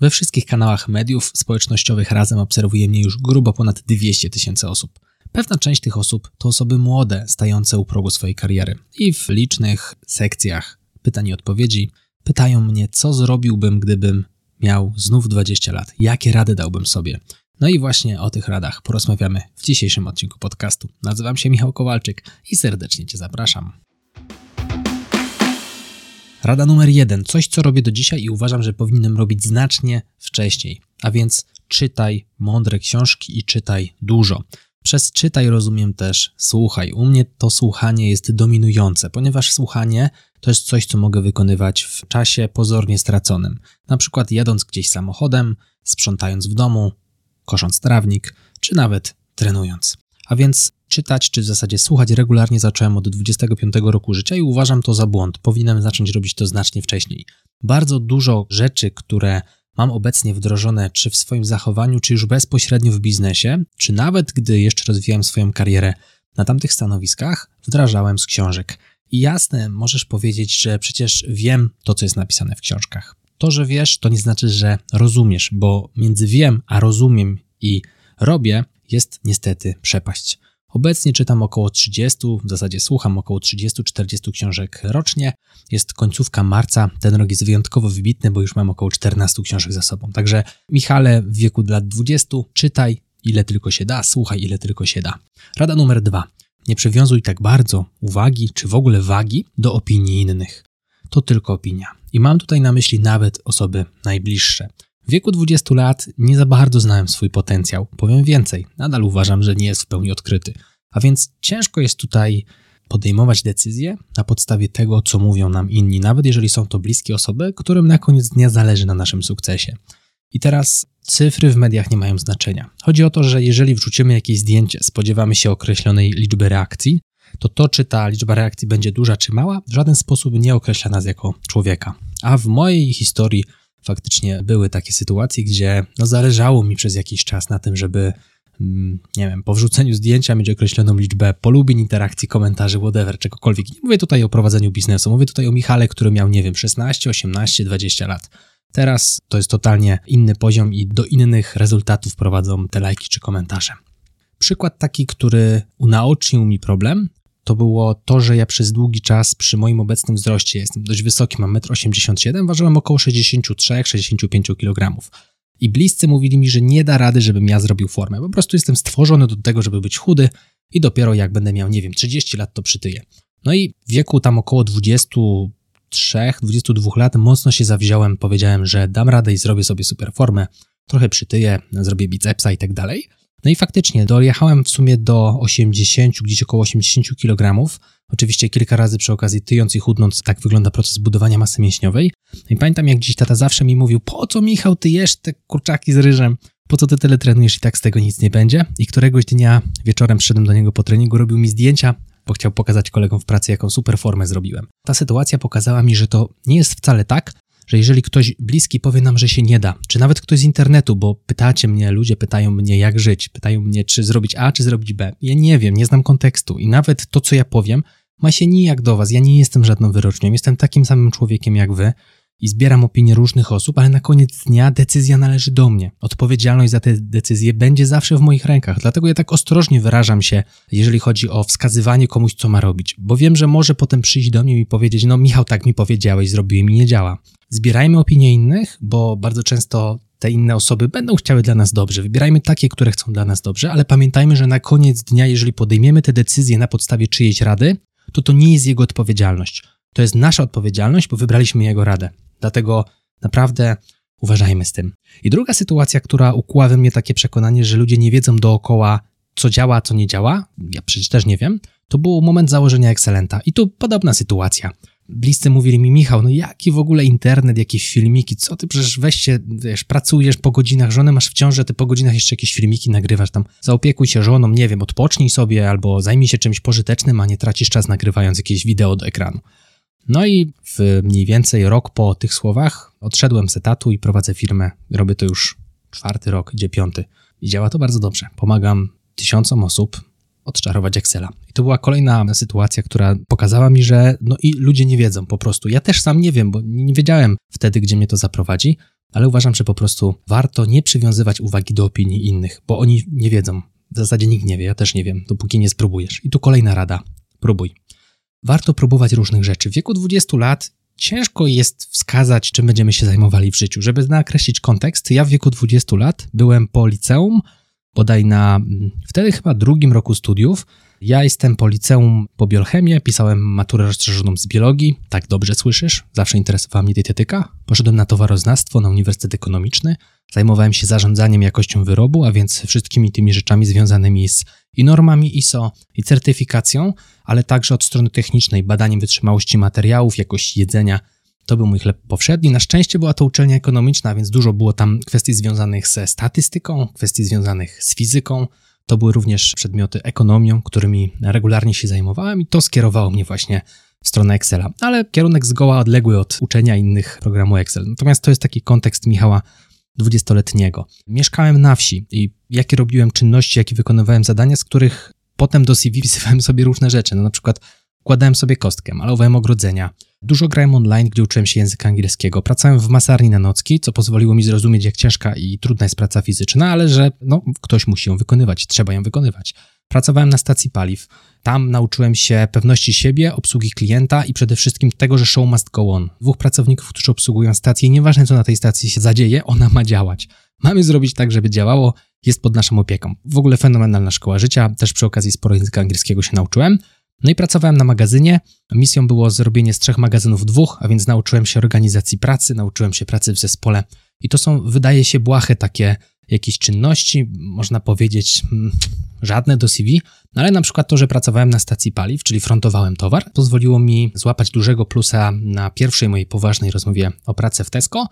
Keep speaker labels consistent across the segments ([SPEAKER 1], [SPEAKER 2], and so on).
[SPEAKER 1] We wszystkich kanałach mediów społecznościowych razem obserwuje mnie już grubo ponad 200 tysięcy osób. Pewna część tych osób to osoby młode, stające u progu swojej kariery. I w licznych sekcjach pytań i odpowiedzi pytają mnie, co zrobiłbym, gdybym miał znów 20 lat, jakie rady dałbym sobie. No i właśnie o tych radach porozmawiamy w dzisiejszym odcinku podcastu. Nazywam się Michał Kowalczyk i serdecznie Cię zapraszam. Rada numer jeden. Coś, co robię do dzisiaj i uważam, że powinienem robić znacznie wcześniej. A więc czytaj mądre książki i czytaj dużo. Przez czytaj rozumiem też słuchaj. U mnie to słuchanie jest dominujące, ponieważ słuchanie to jest coś, co mogę wykonywać w czasie pozornie straconym. Na przykład jadąc gdzieś samochodem, sprzątając w domu, kosząc trawnik, czy nawet trenując. A więc czytać, czy w zasadzie słuchać regularnie zacząłem od 25 roku życia i uważam to za błąd. Powinienem zacząć robić to znacznie wcześniej. Bardzo dużo rzeczy, które mam obecnie wdrożone, czy w swoim zachowaniu, czy już bezpośrednio w biznesie, czy nawet gdy jeszcze rozwijałem swoją karierę na tamtych stanowiskach, wdrażałem z książek. I jasne, możesz powiedzieć, że przecież wiem to, co jest napisane w książkach. To, że wiesz, to nie znaczy, że rozumiesz, bo między wiem a rozumiem i robię jest niestety przepaść. Obecnie czytam około 30, w zasadzie słucham około 30-40 książek rocznie. Jest końcówka marca, ten rok jest wyjątkowo wybitny, bo już mam około 14 książek za sobą. Także Michale, w wieku lat 20 czytaj ile tylko się da, słuchaj ile tylko się da. Rada numer dwa. Nie przywiązuj tak bardzo uwagi, czy w ogóle wagi do opinii innych. To tylko opinia. I mam tutaj na myśli nawet osoby najbliższe. W wieku 20 lat nie za bardzo znałem swój potencjał. Powiem więcej, nadal uważam, że nie jest w pełni odkryty. A więc ciężko jest tutaj podejmować decyzje na podstawie tego, co mówią nam inni, nawet jeżeli są to bliskie osoby, którym na koniec dnia zależy na naszym sukcesie. I teraz cyfry w mediach nie mają znaczenia. Chodzi o to, że jeżeli wrzucimy jakieś zdjęcie, spodziewamy się określonej liczby reakcji, to to, czy ta liczba reakcji będzie duża czy mała, w żaden sposób nie określa nas jako człowieka. A w mojej historii faktycznie były takie sytuacje, gdzie no, zależało mi przez jakiś czas na tym, żeby mm, nie wiem, po wrzuceniu zdjęcia mieć określoną liczbę polubień, interakcji, komentarzy, whatever, czegokolwiek. Nie mówię tutaj o prowadzeniu biznesu, mówię tutaj o Michale, który miał, nie wiem, 16, 18, 20 lat. Teraz to jest totalnie inny poziom i do innych rezultatów prowadzą te lajki czy komentarze. Przykład taki, który unaocznił mi problem, to było to, że ja przez długi czas przy moim obecnym wzroście, jestem dość wysoki, mam 1,87 m, ważyłem około 63-65 kg. I bliscy mówili mi, że nie da rady, żebym ja zrobił formę. Po prostu jestem stworzony do tego, żeby być chudy i dopiero jak będę miał, nie wiem, 30 lat, to przytyję. No i w wieku tam około 23, 22 lat mocno się zawziąłem, powiedziałem, że dam radę i zrobię sobie super formę, trochę przytyję, zrobię bicepsa i tak dalej. No i faktycznie dojechałem w sumie do 80, gdzieś około 80 kg. Oczywiście kilka razy przy okazji tyjąc i chudnąc, tak wygląda proces budowania masy mięśniowej. No I pamiętam, jak dziś tata zawsze mi mówił, po co Michał, ty jesz te kurczaki z ryżem? Po co ty tyle trenujesz i tak z tego nic nie będzie? I któregoś dnia wieczorem przyszedłem do niego po treningu, robił mi zdjęcia, bo chciał pokazać kolegom w pracy, jaką super formę zrobiłem. Ta sytuacja pokazała mi, że to nie jest wcale tak, że jeżeli ktoś bliski powie nam, że się nie da, czy nawet ktoś z internetu, bo pytacie mnie, ludzie pytają mnie, jak żyć, pytają mnie, czy zrobić A, czy zrobić B. Ja nie wiem, nie znam kontekstu i nawet to, co ja powiem, ma się nijak do was. Ja nie jestem żadną wyrocznią, jestem takim samym człowiekiem jak wy i zbieram opinie różnych osób, ale na koniec dnia decyzja należy do mnie. Odpowiedzialność za te decyzje będzie zawsze w moich rękach. Dlatego ja tak ostrożnie wyrażam się, jeżeli chodzi o wskazywanie komuś, co ma robić, bo wiem, że może potem przyjść do mnie i powiedzieć: No, Michał, tak mi powiedziałeś, zrobiłem i nie działa. Zbierajmy opinie innych, bo bardzo często te inne osoby będą chciały dla nas dobrze. Wybierajmy takie, które chcą dla nas dobrze, ale pamiętajmy, że na koniec dnia, jeżeli podejmiemy te decyzje na podstawie czyjejś rady, to to nie jest jego odpowiedzialność. To jest nasza odpowiedzialność, bo wybraliśmy jego radę. Dlatego naprawdę uważajmy z tym. I druga sytuacja, która ukuła we mnie takie przekonanie, że ludzie nie wiedzą dookoła, co działa, co nie działa, ja przecież też nie wiem, to był moment założenia Excelenta. I tu podobna sytuacja bliscy mówili mi, Michał, no jaki w ogóle internet, jakieś filmiki, co ty przecież weź się, wiesz, pracujesz po godzinach, żonę masz w ciąży, ty po godzinach jeszcze jakieś filmiki nagrywasz tam, zaopiekuj się żoną, nie wiem, odpocznij sobie albo zajmij się czymś pożytecznym, a nie tracisz czas nagrywając jakieś wideo do ekranu. No i w mniej więcej rok po tych słowach odszedłem z etatu i prowadzę firmę. Robię to już czwarty rok, idzie piąty. I działa to bardzo dobrze. Pomagam tysiącom osób, odczarować Excela. I to była kolejna sytuacja, która pokazała mi, że no i ludzie nie wiedzą po prostu. Ja też sam nie wiem, bo nie wiedziałem wtedy, gdzie mnie to zaprowadzi. ale uważam, że po prostu warto nie przywiązywać uwagi do opinii innych, bo oni nie wiedzą. W zasadzie nikt nie wie, ja też nie wiem, dopóki nie spróbujesz. I tu kolejna rada. Próbuj. Warto próbować różnych rzeczy. W wieku 20 lat ciężko jest wskazać, czym będziemy się zajmowali w życiu. Żeby nakreślić kontekst, ja w wieku 20 lat byłem po liceum, bodaj na mm, wtedy chyba drugim roku studiów. Ja jestem po liceum po biochemię, pisałem maturę rozszerzoną z biologii, tak dobrze słyszysz, zawsze interesowała mnie dietetyka. Poszedłem na towaroznawstwo na Uniwersytet Ekonomiczny, zajmowałem się zarządzaniem jakością wyrobu, a więc wszystkimi tymi rzeczami związanymi z i normami ISO, i certyfikacją, ale także od strony technicznej, badaniem wytrzymałości materiałów, jakości jedzenia. To był mój chleb powszedni. Na szczęście była to uczelnia ekonomiczna, więc dużo było tam kwestii związanych ze statystyką, kwestii związanych z fizyką. To były również przedmioty ekonomią, którymi regularnie się zajmowałem i to skierowało mnie właśnie w stronę Excela. Ale kierunek zgoła odległy od uczenia innych programu Excel. Natomiast to jest taki kontekst Michała dwudziestoletniego. Mieszkałem na wsi i jakie robiłem czynności, jakie wykonywałem zadania, z których potem do CV pisywałem sobie różne rzeczy. No, na przykład układałem sobie kostkę, malowałem ogrodzenia. Dużo grałem online, gdzie uczyłem się języka angielskiego. Pracowałem w masarni na nocki, co pozwoliło mi zrozumieć, jak ciężka i trudna jest praca fizyczna, ale że no, ktoś musi ją wykonywać, trzeba ją wykonywać. Pracowałem na stacji paliw. Tam nauczyłem się pewności siebie, obsługi klienta i przede wszystkim tego, że show must go on. Dwóch pracowników, którzy obsługują stację, nieważne co na tej stacji się zadzieje, ona ma działać. Mamy zrobić tak, żeby działało, jest pod naszą opieką. W ogóle fenomenalna szkoła życia, też przy okazji sporo języka angielskiego się nauczyłem. No i pracowałem na magazynie. Misją było zrobienie z trzech magazynów dwóch, a więc nauczyłem się organizacji pracy, nauczyłem się pracy w zespole. I to są, wydaje się, błahe takie jakieś czynności, można powiedzieć, mm, żadne do CV, no ale na przykład to, że pracowałem na stacji paliw, czyli frontowałem towar, pozwoliło mi złapać dużego plusa na pierwszej mojej poważnej rozmowie o pracę w Tesco,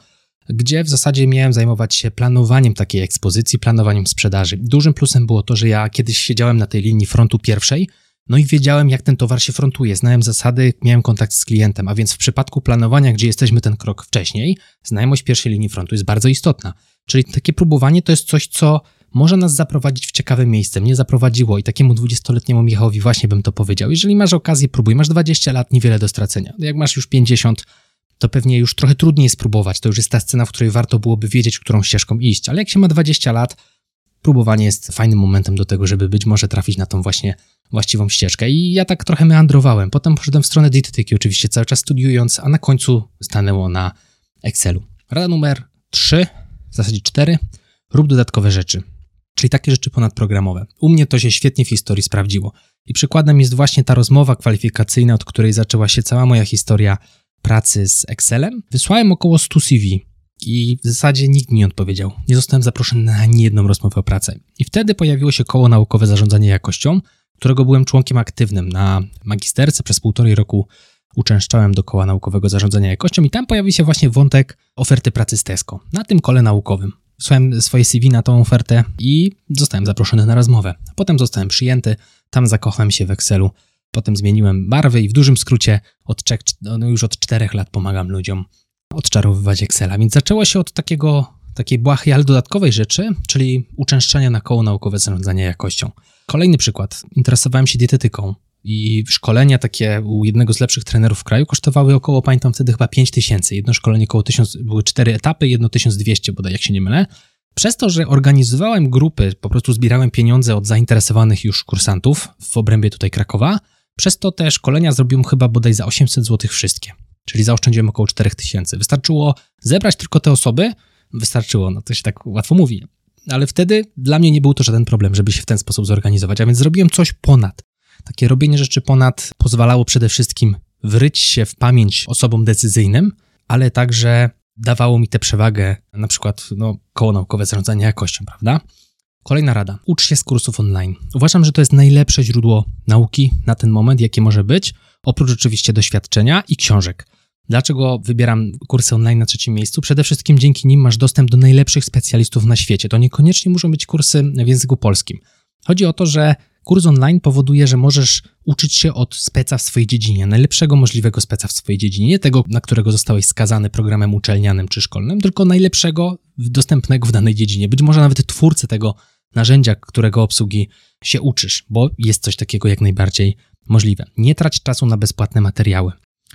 [SPEAKER 1] gdzie w zasadzie miałem zajmować się planowaniem takiej ekspozycji, planowaniem sprzedaży. Dużym plusem było to, że ja kiedyś siedziałem na tej linii frontu pierwszej, no i wiedziałem, jak ten towar się frontuje, znałem zasady, miałem kontakt z klientem, a więc w przypadku planowania, gdzie jesteśmy ten krok wcześniej, znajomość pierwszej linii frontu jest bardzo istotna. Czyli takie próbowanie to jest coś, co może nas zaprowadzić w ciekawe miejsce. Mnie zaprowadziło i takiemu 20-letniemu Michałowi właśnie bym to powiedział. Jeżeli masz okazję, próbuj. Masz 20 lat, niewiele do stracenia. Jak masz już 50, to pewnie już trochę trudniej spróbować. To już jest ta scena, w której warto byłoby wiedzieć, którą ścieżką iść. Ale jak się ma 20 lat, próbowanie jest fajnym momentem do tego, żeby być może trafić na tą właśnie właściwą ścieżkę. I ja tak trochę meandrowałem. Potem poszedłem w stronę dietetyki, oczywiście cały czas studiując, a na końcu stanęło na Excelu. Rada numer 3, w zasadzie 4. Rób dodatkowe rzeczy czyli takie rzeczy ponadprogramowe. U mnie to się świetnie w historii sprawdziło. I przykładem jest właśnie ta rozmowa kwalifikacyjna, od której zaczęła się cała moja historia pracy z Excelem. Wysłałem około 100 CV i w zasadzie nikt mi nie odpowiedział. Nie zostałem zaproszony na ani jedną rozmowę o pracę. I wtedy pojawiło się koło naukowe zarządzanie jakością, którego byłem członkiem aktywnym na magisterce. Przez półtorej roku uczęszczałem do koła naukowego zarządzania jakością i tam pojawił się właśnie wątek oferty pracy z Tesco. Na tym kole naukowym wysłałem swoje CV na tą ofertę i zostałem zaproszony na rozmowę. Potem zostałem przyjęty, tam zakochałem się w Excelu, potem zmieniłem barwy i w dużym skrócie od trzech, no już od czterech lat pomagam ludziom odczarowywać Excela. Więc zaczęło się od takiego, takiej błahej, ale dodatkowej rzeczy, czyli uczęszczania na koło naukowe zarządzania jakością. Kolejny przykład. Interesowałem się dietetyką i szkolenia takie u jednego z lepszych trenerów w kraju kosztowały około, pamiętam wtedy chyba 5 tysięcy. Jedno szkolenie około 1000, były cztery etapy, jedno 1200 bodaj, jak się nie mylę. Przez to, że organizowałem grupy, po prostu zbierałem pieniądze od zainteresowanych już kursantów w obrębie tutaj Krakowa, przez to te szkolenia zrobiłem chyba bodaj za 800 zł wszystkie. Czyli zaoszczędziłem około 4000. Wystarczyło zebrać tylko te osoby, wystarczyło, no to się tak łatwo mówi. Ale wtedy dla mnie nie był to żaden problem, żeby się w ten sposób zorganizować, a więc zrobiłem coś ponad. Takie robienie rzeczy ponad pozwalało przede wszystkim wryć się w pamięć osobom decyzyjnym, ale także dawało mi tę przewagę, na przykład no, koło naukowe zarządzanie jakością, prawda? Kolejna rada. Ucz się z kursów online. Uważam, że to jest najlepsze źródło nauki na ten moment, jakie może być, oprócz oczywiście doświadczenia i książek. Dlaczego wybieram kursy online na trzecim miejscu? Przede wszystkim dzięki nim masz dostęp do najlepszych specjalistów na świecie. To niekoniecznie muszą być kursy w języku polskim. Chodzi o to, że Kurs online powoduje, że możesz uczyć się od speca w swojej dziedzinie, najlepszego możliwego speca w swojej dziedzinie, nie tego, na którego zostałeś skazany programem uczelnianym czy szkolnym, tylko najlepszego dostępnego w danej dziedzinie. Być może nawet twórcę tego narzędzia, którego obsługi się uczysz, bo jest coś takiego jak najbardziej możliwe. Nie trać czasu na bezpłatne materiały.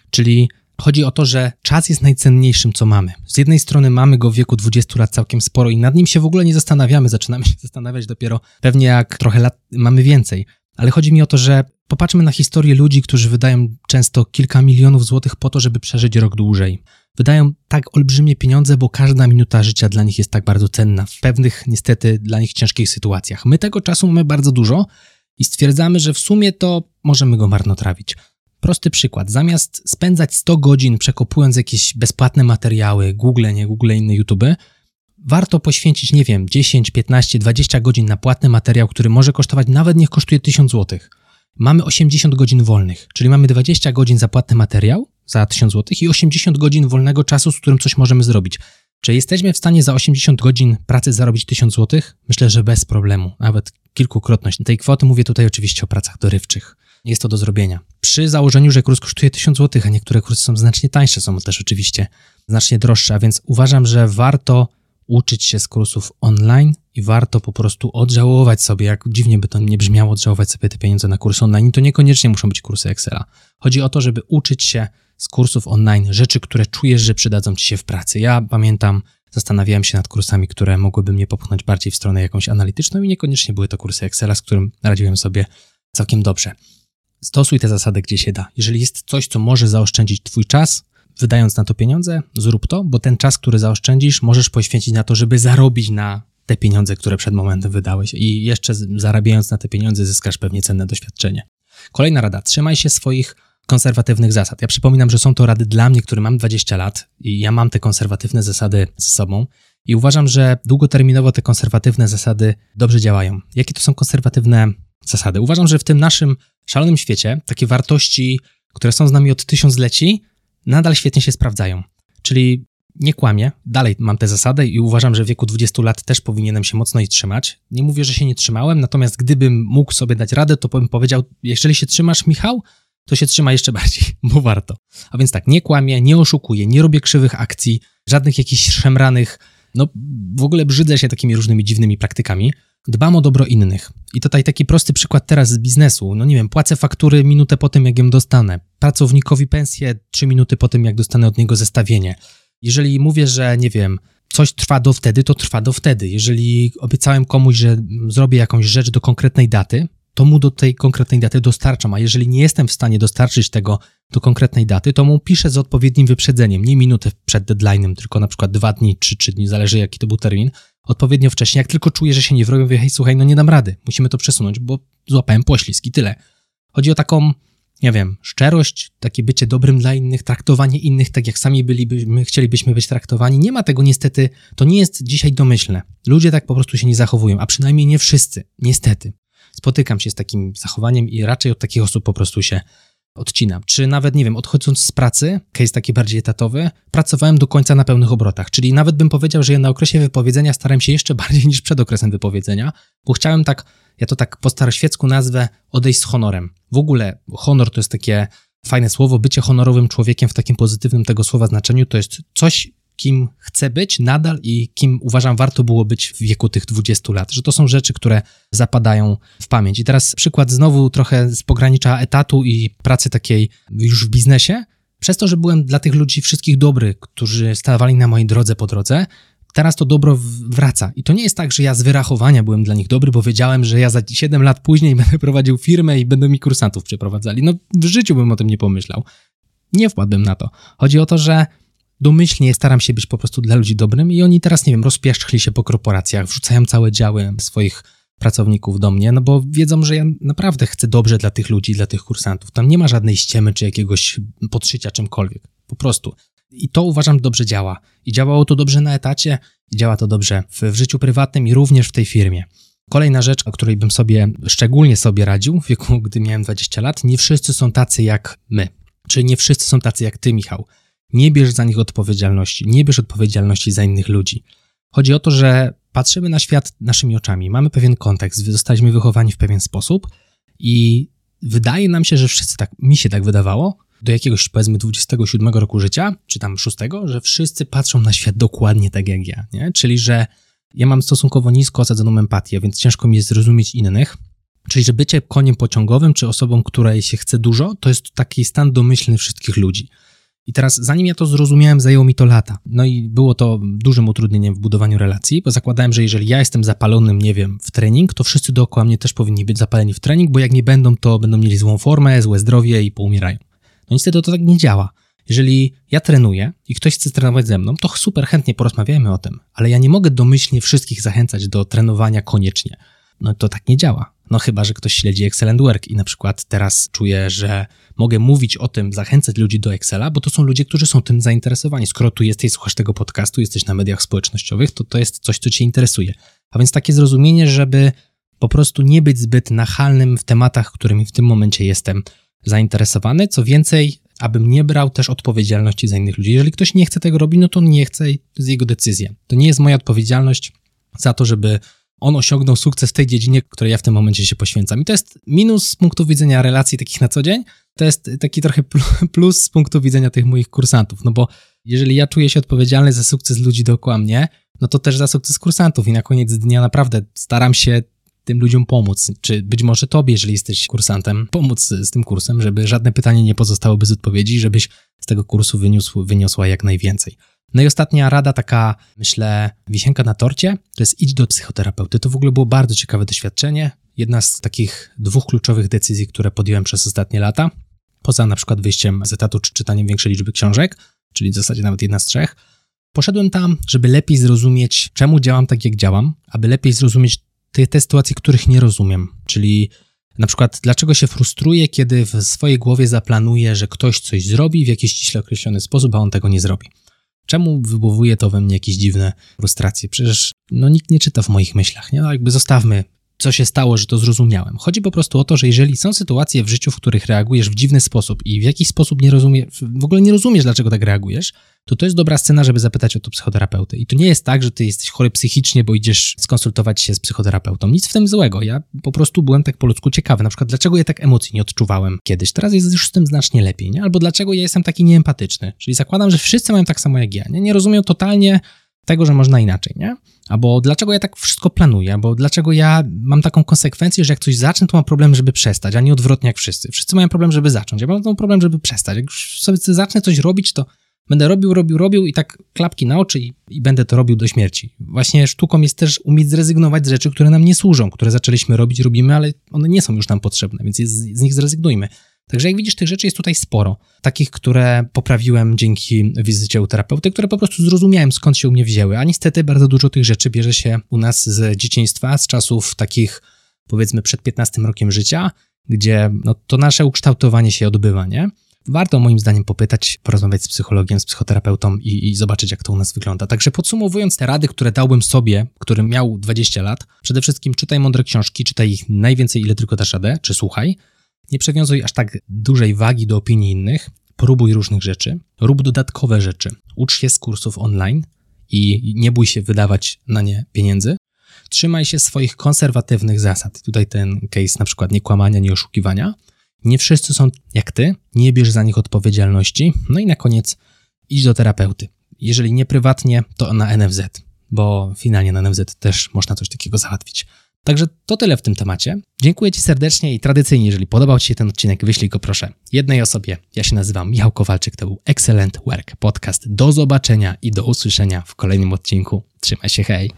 [SPEAKER 1] Czyli Chodzi o to, że czas jest najcenniejszym, co mamy. Z jednej strony mamy go w wieku 20 lat całkiem sporo i nad nim się w ogóle nie zastanawiamy. Zaczynamy się zastanawiać dopiero pewnie jak trochę lat mamy więcej. Ale chodzi mi o to, że popatrzmy na historię ludzi, którzy wydają często kilka milionów złotych po to, żeby przeżyć rok dłużej. Wydają tak olbrzymie pieniądze, bo każda minuta życia dla nich jest tak bardzo cenna. W pewnych, niestety, dla nich ciężkich sytuacjach. My tego czasu mamy bardzo dużo i stwierdzamy, że w sumie to możemy go marnotrawić. Prosty przykład. Zamiast spędzać 100 godzin przekopując jakieś bezpłatne materiały, Google, nie Google, inne YouTube, warto poświęcić, nie wiem, 10, 15, 20 godzin na płatny materiał, który może kosztować nawet niech kosztuje 1000 zł. Mamy 80 godzin wolnych, czyli mamy 20 godzin za płatny materiał za 1000 zł i 80 godzin wolnego czasu, z którym coś możemy zrobić. Czy jesteśmy w stanie za 80 godzin pracy zarobić 1000 zł? Myślę, że bez problemu, nawet kilkukrotność tej kwoty. Mówię tutaj oczywiście o pracach dorywczych. Jest to do zrobienia. Przy założeniu, że kurs kosztuje 1000 zł, a niektóre kursy są znacznie tańsze, są też oczywiście znacznie droższe, a więc uważam, że warto uczyć się z kursów online i warto po prostu odżałować sobie, jak dziwnie by to nie brzmiało, odżałować sobie te pieniądze na kursy online. To niekoniecznie muszą być kursy Excela. Chodzi o to, żeby uczyć się z kursów online rzeczy, które czujesz, że przydadzą ci się w pracy. Ja pamiętam, zastanawiałem się nad kursami, które mogłyby mnie popchnąć bardziej w stronę jakąś analityczną i niekoniecznie były to kursy Excela, z którym radziłem sobie całkiem dobrze. Stosuj te zasady, gdzie się da. Jeżeli jest coś, co może zaoszczędzić Twój czas, wydając na to pieniądze, zrób to, bo ten czas, który zaoszczędzisz, możesz poświęcić na to, żeby zarobić na te pieniądze, które przed momentem wydałeś. I jeszcze zarabiając na te pieniądze, zyskasz pewnie cenne doświadczenie. Kolejna rada: trzymaj się swoich konserwatywnych zasad. Ja przypominam, że są to rady dla mnie, który mam 20 lat i ja mam te konserwatywne zasady ze sobą i uważam, że długoterminowo te konserwatywne zasady dobrze działają. Jakie to są konserwatywne zasady? Uważam, że w tym naszym szalonym świecie takie wartości, które są z nami od tysiącleci, nadal świetnie się sprawdzają. Czyli nie kłamię, dalej mam tę zasadę i uważam, że w wieku 20 lat też powinienem się mocno jej trzymać. Nie mówię, że się nie trzymałem, natomiast gdybym mógł sobie dać radę, to bym powiedział, jeżeli się trzymasz, Michał, to się trzyma jeszcze bardziej, bo warto. A więc tak, nie kłamię, nie oszukuję, nie robię krzywych akcji, żadnych jakichś szemranych, no w ogóle brzydzę się takimi różnymi dziwnymi praktykami. Dbam o dobro innych. I tutaj taki prosty przykład teraz z biznesu. No nie wiem, płacę faktury minutę po tym, jak ją dostanę. Pracownikowi pensję trzy minuty po tym, jak dostanę od niego zestawienie. Jeżeli mówię, że nie wiem, coś trwa do wtedy, to trwa do wtedy. Jeżeli obiecałem komuś, że zrobię jakąś rzecz do konkretnej daty, to mu do tej konkretnej daty dostarczam, a jeżeli nie jestem w stanie dostarczyć tego do konkretnej daty, to mu piszę z odpowiednim wyprzedzeniem, nie minutę przed deadline'em, tylko na przykład dwa dni czy trzy dni, zależy jaki to był termin, odpowiednio wcześnie. Jak tylko czuję, że się nie wrobię, mówię, hej, słuchaj, no nie dam rady, musimy to przesunąć, bo złapałem poślizg i tyle. Chodzi o taką, nie wiem, szczerość, takie bycie dobrym dla innych, traktowanie innych tak, jak sami bylibyśmy, chcielibyśmy być traktowani. Nie ma tego niestety, to nie jest dzisiaj domyślne. Ludzie tak po prostu się nie zachowują, a przynajmniej nie wszyscy, niestety spotykam się z takim zachowaniem i raczej od takich osób po prostu się odcinam. Czy nawet, nie wiem, odchodząc z pracy, case taki bardziej etatowy, pracowałem do końca na pełnych obrotach. Czyli nawet bym powiedział, że ja na okresie wypowiedzenia starałem się jeszcze bardziej niż przed okresem wypowiedzenia, bo chciałem tak, ja to tak po staroświecku nazwę, odejść z honorem. W ogóle honor to jest takie fajne słowo, bycie honorowym człowiekiem w takim pozytywnym tego słowa znaczeniu to jest coś, kim chcę być nadal i kim uważam warto było być w wieku tych 20 lat, że to są rzeczy, które zapadają w pamięć. I teraz przykład znowu trochę z pogranicza etatu i pracy takiej już w biznesie. Przez to, że byłem dla tych ludzi wszystkich dobry, którzy stawali na mojej drodze po drodze, teraz to dobro wraca. I to nie jest tak, że ja z wyrachowania byłem dla nich dobry, bo wiedziałem, że ja za 7 lat później będę prowadził firmę i będą mi kursantów przeprowadzali. No w życiu bym o tym nie pomyślał. Nie wpadłem na to. Chodzi o to, że domyślnie staram się być po prostu dla ludzi dobrym i oni teraz, nie wiem, rozpieszczli się po korporacjach, wrzucają całe działy swoich pracowników do mnie, no bo wiedzą, że ja naprawdę chcę dobrze dla tych ludzi, dla tych kursantów. Tam nie ma żadnej ściemy czy jakiegoś podszycia czymkolwiek. Po prostu. I to uważam dobrze działa. I działało to dobrze na etacie, i działa to dobrze w, w życiu prywatnym i również w tej firmie. Kolejna rzecz, o której bym sobie, szczególnie sobie radził w wieku, gdy miałem 20 lat, nie wszyscy są tacy jak my. Czyli nie wszyscy są tacy jak ty, Michał. Nie bierz za nich odpowiedzialności, nie bierz odpowiedzialności za innych ludzi. Chodzi o to, że patrzymy na świat naszymi oczami, mamy pewien kontekst, zostaliśmy wychowani w pewien sposób i wydaje nam się, że wszyscy tak, mi się tak wydawało, do jakiegoś powiedzmy 27 roku życia, czy tam 6, że wszyscy patrzą na świat dokładnie tak jak ja, nie? Czyli, że ja mam stosunkowo nisko osadzoną empatię, więc ciężko mi jest zrozumieć innych. Czyli, że bycie koniem pociągowym, czy osobą, której się chce dużo, to jest taki stan domyślny wszystkich ludzi. I teraz, zanim ja to zrozumiałem, zajęło mi to lata. No i było to dużym utrudnieniem w budowaniu relacji, bo zakładałem, że jeżeli ja jestem zapalonym, nie wiem, w trening, to wszyscy dookoła mnie też powinni być zapaleni w trening, bo jak nie będą, to będą mieli złą formę, złe zdrowie i poumierają. No niestety to tak nie działa. Jeżeli ja trenuję i ktoś chce trenować ze mną, to super chętnie porozmawiajmy o tym, ale ja nie mogę domyślnie wszystkich zachęcać do trenowania koniecznie. No to tak nie działa. No chyba, że ktoś śledzi Excellent Work i na przykład teraz czuję, że mogę mówić o tym, zachęcać ludzi do Excela, bo to są ludzie, którzy są tym zainteresowani. Skoro tu jesteś, słuchasz tego podcastu, jesteś na mediach społecznościowych, to to jest coś, co cię interesuje. A więc takie zrozumienie, żeby po prostu nie być zbyt nachalnym w tematach, którymi w tym momencie jestem zainteresowany. Co więcej, abym nie brał też odpowiedzialności za innych ludzi. Jeżeli ktoś nie chce tego robić, no to nie chce to jest jego decyzja. To nie jest moja odpowiedzialność za to, żeby on osiągnął sukces w tej dziedzinie, której ja w tym momencie się poświęcam. I to jest minus z punktu widzenia relacji takich na co dzień, to jest taki trochę plus z punktu widzenia tych moich kursantów, no bo jeżeli ja czuję się odpowiedzialny za sukces ludzi dookoła mnie, no to też za sukces kursantów i na koniec dnia naprawdę staram się tym ludziom pomóc, czy być może tobie, jeżeli jesteś kursantem, pomóc z tym kursem, żeby żadne pytanie nie pozostało bez odpowiedzi, żebyś z tego kursu wyniósł, wyniosła jak najwięcej. No i ostatnia rada, taka myślę, wisienka na torcie, to jest idź do psychoterapeuty. To w ogóle było bardzo ciekawe doświadczenie. Jedna z takich dwóch kluczowych decyzji, które podjąłem przez ostatnie lata, poza na przykład wyjściem z etatu czy czytaniem większej liczby książek, czyli w zasadzie nawet jedna z trzech, poszedłem tam, żeby lepiej zrozumieć, czemu działam tak, jak działam, aby lepiej zrozumieć te, te sytuacje, których nie rozumiem, czyli na przykład, dlaczego się frustruję, kiedy w swojej głowie zaplanuję, że ktoś coś zrobi w jakiś ściśle określony sposób, a on tego nie zrobi. Czemu wywołuje to we mnie jakieś dziwne frustracje? Przecież no, nikt nie czyta w moich myślach, nie? No, jakby zostawmy, co się stało, że to zrozumiałem. Chodzi po prostu o to, że jeżeli są sytuacje w życiu, w których reagujesz w dziwny sposób i w jakiś sposób nie rozumiesz, w ogóle nie rozumiesz, dlaczego tak reagujesz, to to jest dobra scena, żeby zapytać o to psychoterapeuty. I to nie jest tak, że ty jesteś chory psychicznie, bo idziesz skonsultować się z psychoterapeutą. Nic w tym złego. Ja po prostu byłem tak po ludzku ciekawy. Na przykład, dlaczego ja tak emocji nie odczuwałem kiedyś. Teraz jest już z tym znacznie lepiej, nie? Albo dlaczego ja jestem taki nieempatyczny. Czyli zakładam, że wszyscy mają tak samo jak ja. Nie, nie rozumiem totalnie tego, że można inaczej, nie? Albo dlaczego ja tak wszystko planuję, albo dlaczego ja mam taką konsekwencję, że jak coś zacznę, to mam problem, żeby przestać, a nie odwrotnie jak wszyscy. Wszyscy mają problem, żeby zacząć, ja mam problem, żeby przestać. Jak już sobie zacznę coś robić, to Będę robił, robił, robił i tak klapki na oczy i, i, będę to robił do śmierci. Właśnie sztuką jest też umieć zrezygnować z rzeczy, które nam nie służą, które zaczęliśmy robić, robimy, ale one nie są już nam potrzebne, więc z nich zrezygnujmy. Także jak widzisz, tych rzeczy jest tutaj sporo. Takich, które poprawiłem dzięki wizycie u terapeuty, które po prostu zrozumiałem, skąd się u mnie wzięły. A niestety bardzo dużo tych rzeczy bierze się u nas z dzieciństwa, z czasów takich, powiedzmy, przed 15 rokiem życia, gdzie no, to nasze ukształtowanie się odbywa, nie? warto moim zdaniem popytać, porozmawiać z psychologiem, z psychoterapeutą i, i, zobaczyć, jak to u nas wygląda. Także podsumowując te rady, które dałbym sobie, którym miał 20 lat, przede wszystkim czytaj mądre książki, czytaj ich najwięcej, ile tylko dasz radę, czy słuchaj. Nie przewiązuj aż tak dużej wagi do opinii innych, próbuj różnych rzeczy, rób dodatkowe rzeczy, ucz się z kursów online i nie bój się wydawać na nie pieniędzy. Trzymaj się swoich konserwatywnych zasad. Tutaj ten case na przykład nie kłamania, nie oszukiwania nie wszyscy są jak ty, nie bierz za nich odpowiedzialności. No i na koniec idź do terapeuty. Jeżeli nie prywatnie, to na NFZ, bo finalnie na NFZ też można coś takiego załatwić. Także to tyle w tym temacie. Dziękuję Ci serdecznie i tradycyjnie, jeżeli podobał Ci się ten odcinek, wyślij go proszę jednej osobie. Ja się nazywam Michał Kowalczyk, to był Excellent Work Podcast. Do zobaczenia i do usłyszenia w kolejnym odcinku. Trzymaj się, hej!